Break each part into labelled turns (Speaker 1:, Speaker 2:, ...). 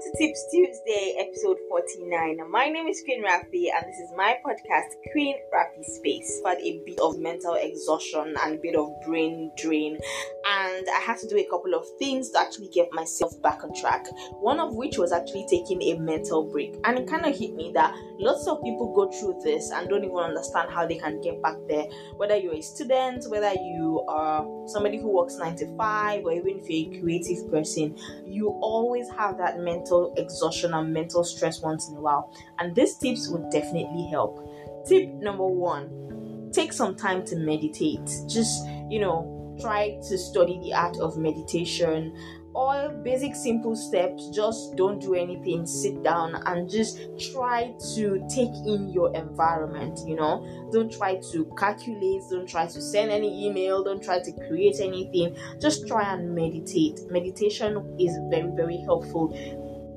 Speaker 1: Welcome to Tips Tuesday, episode 49. My name is Queen Rafi, and this is my podcast, Queen Rafi Space. I've had a bit of mental exhaustion and a bit of brain drain, and I had to do a couple of things to actually get myself back on track. One of which was actually taking a mental break, and it kind of hit me that lots of people go through this and don't even understand how they can get back there. Whether you're a student, whether you are somebody who works 9 to 5, or even if you're a creative person, you always have that mental exhaustion and mental stress once in a while. And these tips would definitely help. Tip number one take some time to meditate. Just, you know, try to study the art of meditation all basic simple steps just don't do anything sit down and just try to take in your environment you know don't try to calculate don't try to send any email don't try to create anything just try and meditate meditation is very very helpful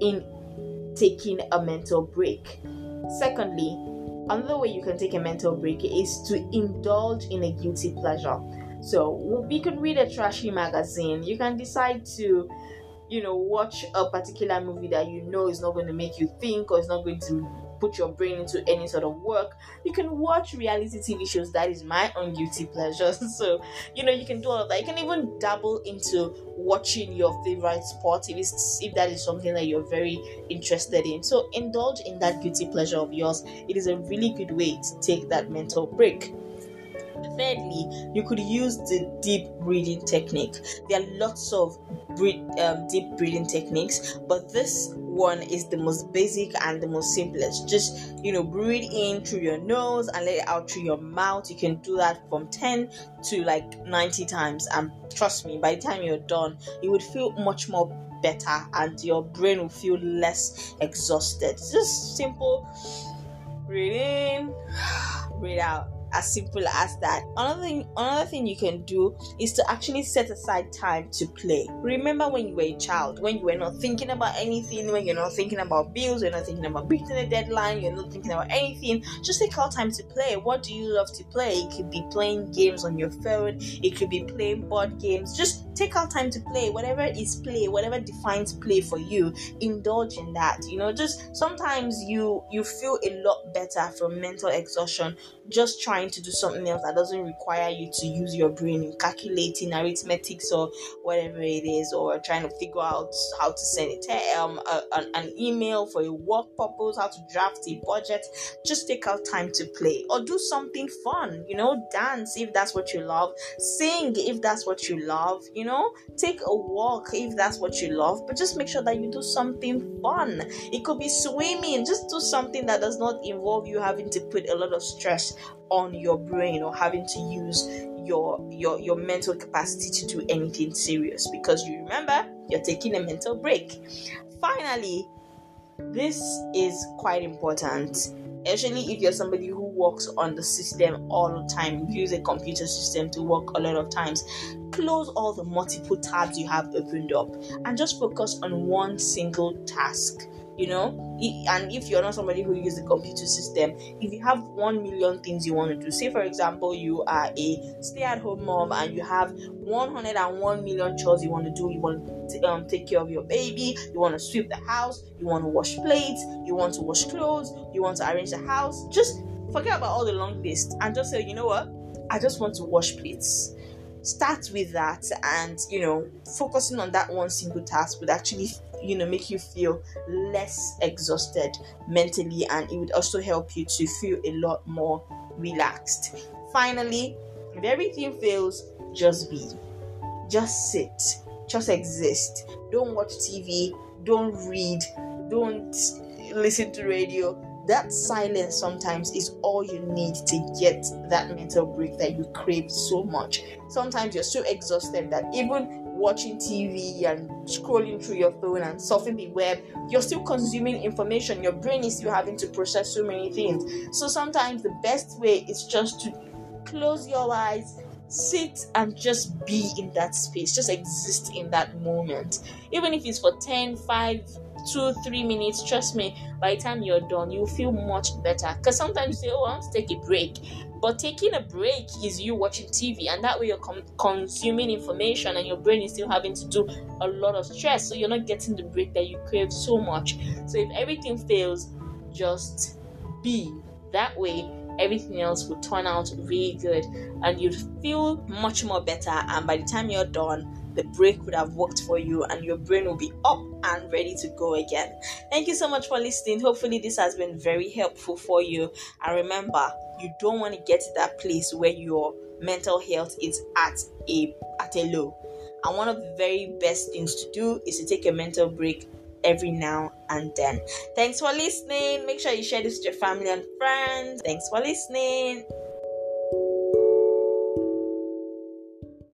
Speaker 1: in taking a mental break secondly another way you can take a mental break is to indulge in a guilty pleasure so you can read a trashy magazine. You can decide to, you know, watch a particular movie that you know is not going to make you think or is not going to put your brain into any sort of work. You can watch reality TV shows. That is my own guilty pleasure. So, you know, you can do all of that. You can even dabble into watching your favorite sport if, if that is something that you're very interested in. So, indulge in that guilty pleasure of yours. It is a really good way to take that mental break. Thirdly, you could use the deep breathing technique. There are lots of breathe, um, deep breathing techniques, but this one is the most basic and the most simplest. Just you know, breathe in through your nose and let it out through your mouth. You can do that from 10 to like 90 times, and trust me, by the time you're done, you would feel much more better and your brain will feel less exhausted. Just simple breathe in, breathe out as simple as that. Another thing, another thing you can do is to actually set aside time to play. Remember when you were a child, when you were not thinking about anything, when you're not thinking about bills, you're not thinking about beating a deadline, you're not thinking about anything. Just take out time to play. What do you love to play? It could be playing games on your phone. It could be playing board games. Just take out time to play whatever is play whatever defines play for you indulge in that you know. Just sometimes you you feel a lot better from mental exhaustion just trying to do something else that doesn't require you to use your brain in calculating arithmetics or whatever it is or trying to figure out how to send it um a, an, an email for a work purpose how to draft a budget. Just take out time to play or do something fun you know dance if that's what you love sing if that's what you love you you know? Take a walk if that's what you love but just make sure that you do something fun. It could be swimming. Just do something that does not involve you having to put a lot of stress on your brain or having to use your your your mental capacity to do anything serious because you remember you're taking a mental break. Finally this is quite important especially if you're somebody who works on the system all the time use a computer system to work a lot of times close all the multiple tabs you have opened up and just focus on one single task you know? And if you're not somebody who uses the computer system if you have 1 million things you want to do say for example you are a stay-at-home mom and you have 101 million chores you want to do you want to um, take care of your baby you want to sweep the house you want to wash plates you want to wash clothes you want to arrange the house just forget about all the long list and just say you know what? I just want to wash plates. Start with that and you know focusing on that one single task would actually you know make you feel less exhausted mentally and it would also help you to feel a lot more relaxed. Finally if everything fails just be. Just sit. Just exist. Don't watch tv don't read. Don't listen to radio. That silence sometimes is all you need to get that mental break that you crave so much. Sometimes you're so exhausted that even watching TV and scrolling through your phone and surfing the web, you're still consuming information. Your brain is still having to process so many things. So sometimes the best way is just to close your eyes, sit and just be in that space, just exist in that moment. Even if it's for 10, 5, two, three minutes, trust me, by the time you're done, you'll feel much better. Because sometimes you say, Oh, I want to take a break. But taking a break is you watching TV, and that way you're com- consuming information, and your brain is still having to do a lot of stress. So you're not getting the break that you crave so much. So if everything fails, just be that way everything else will turn out really good and you'd feel much more better and by the time you're done the break would have worked for you and your brain will be up and ready to go again. Thank you so much for listening. Hopefully, this has been very helpful for you. And remember, you don't want to get to that place where your mental health is at a at a low. And one of the very best things to do is to take a mental break every now and then. Thanks for listening. Make sure you share this with your family and friends. Thanks for listening.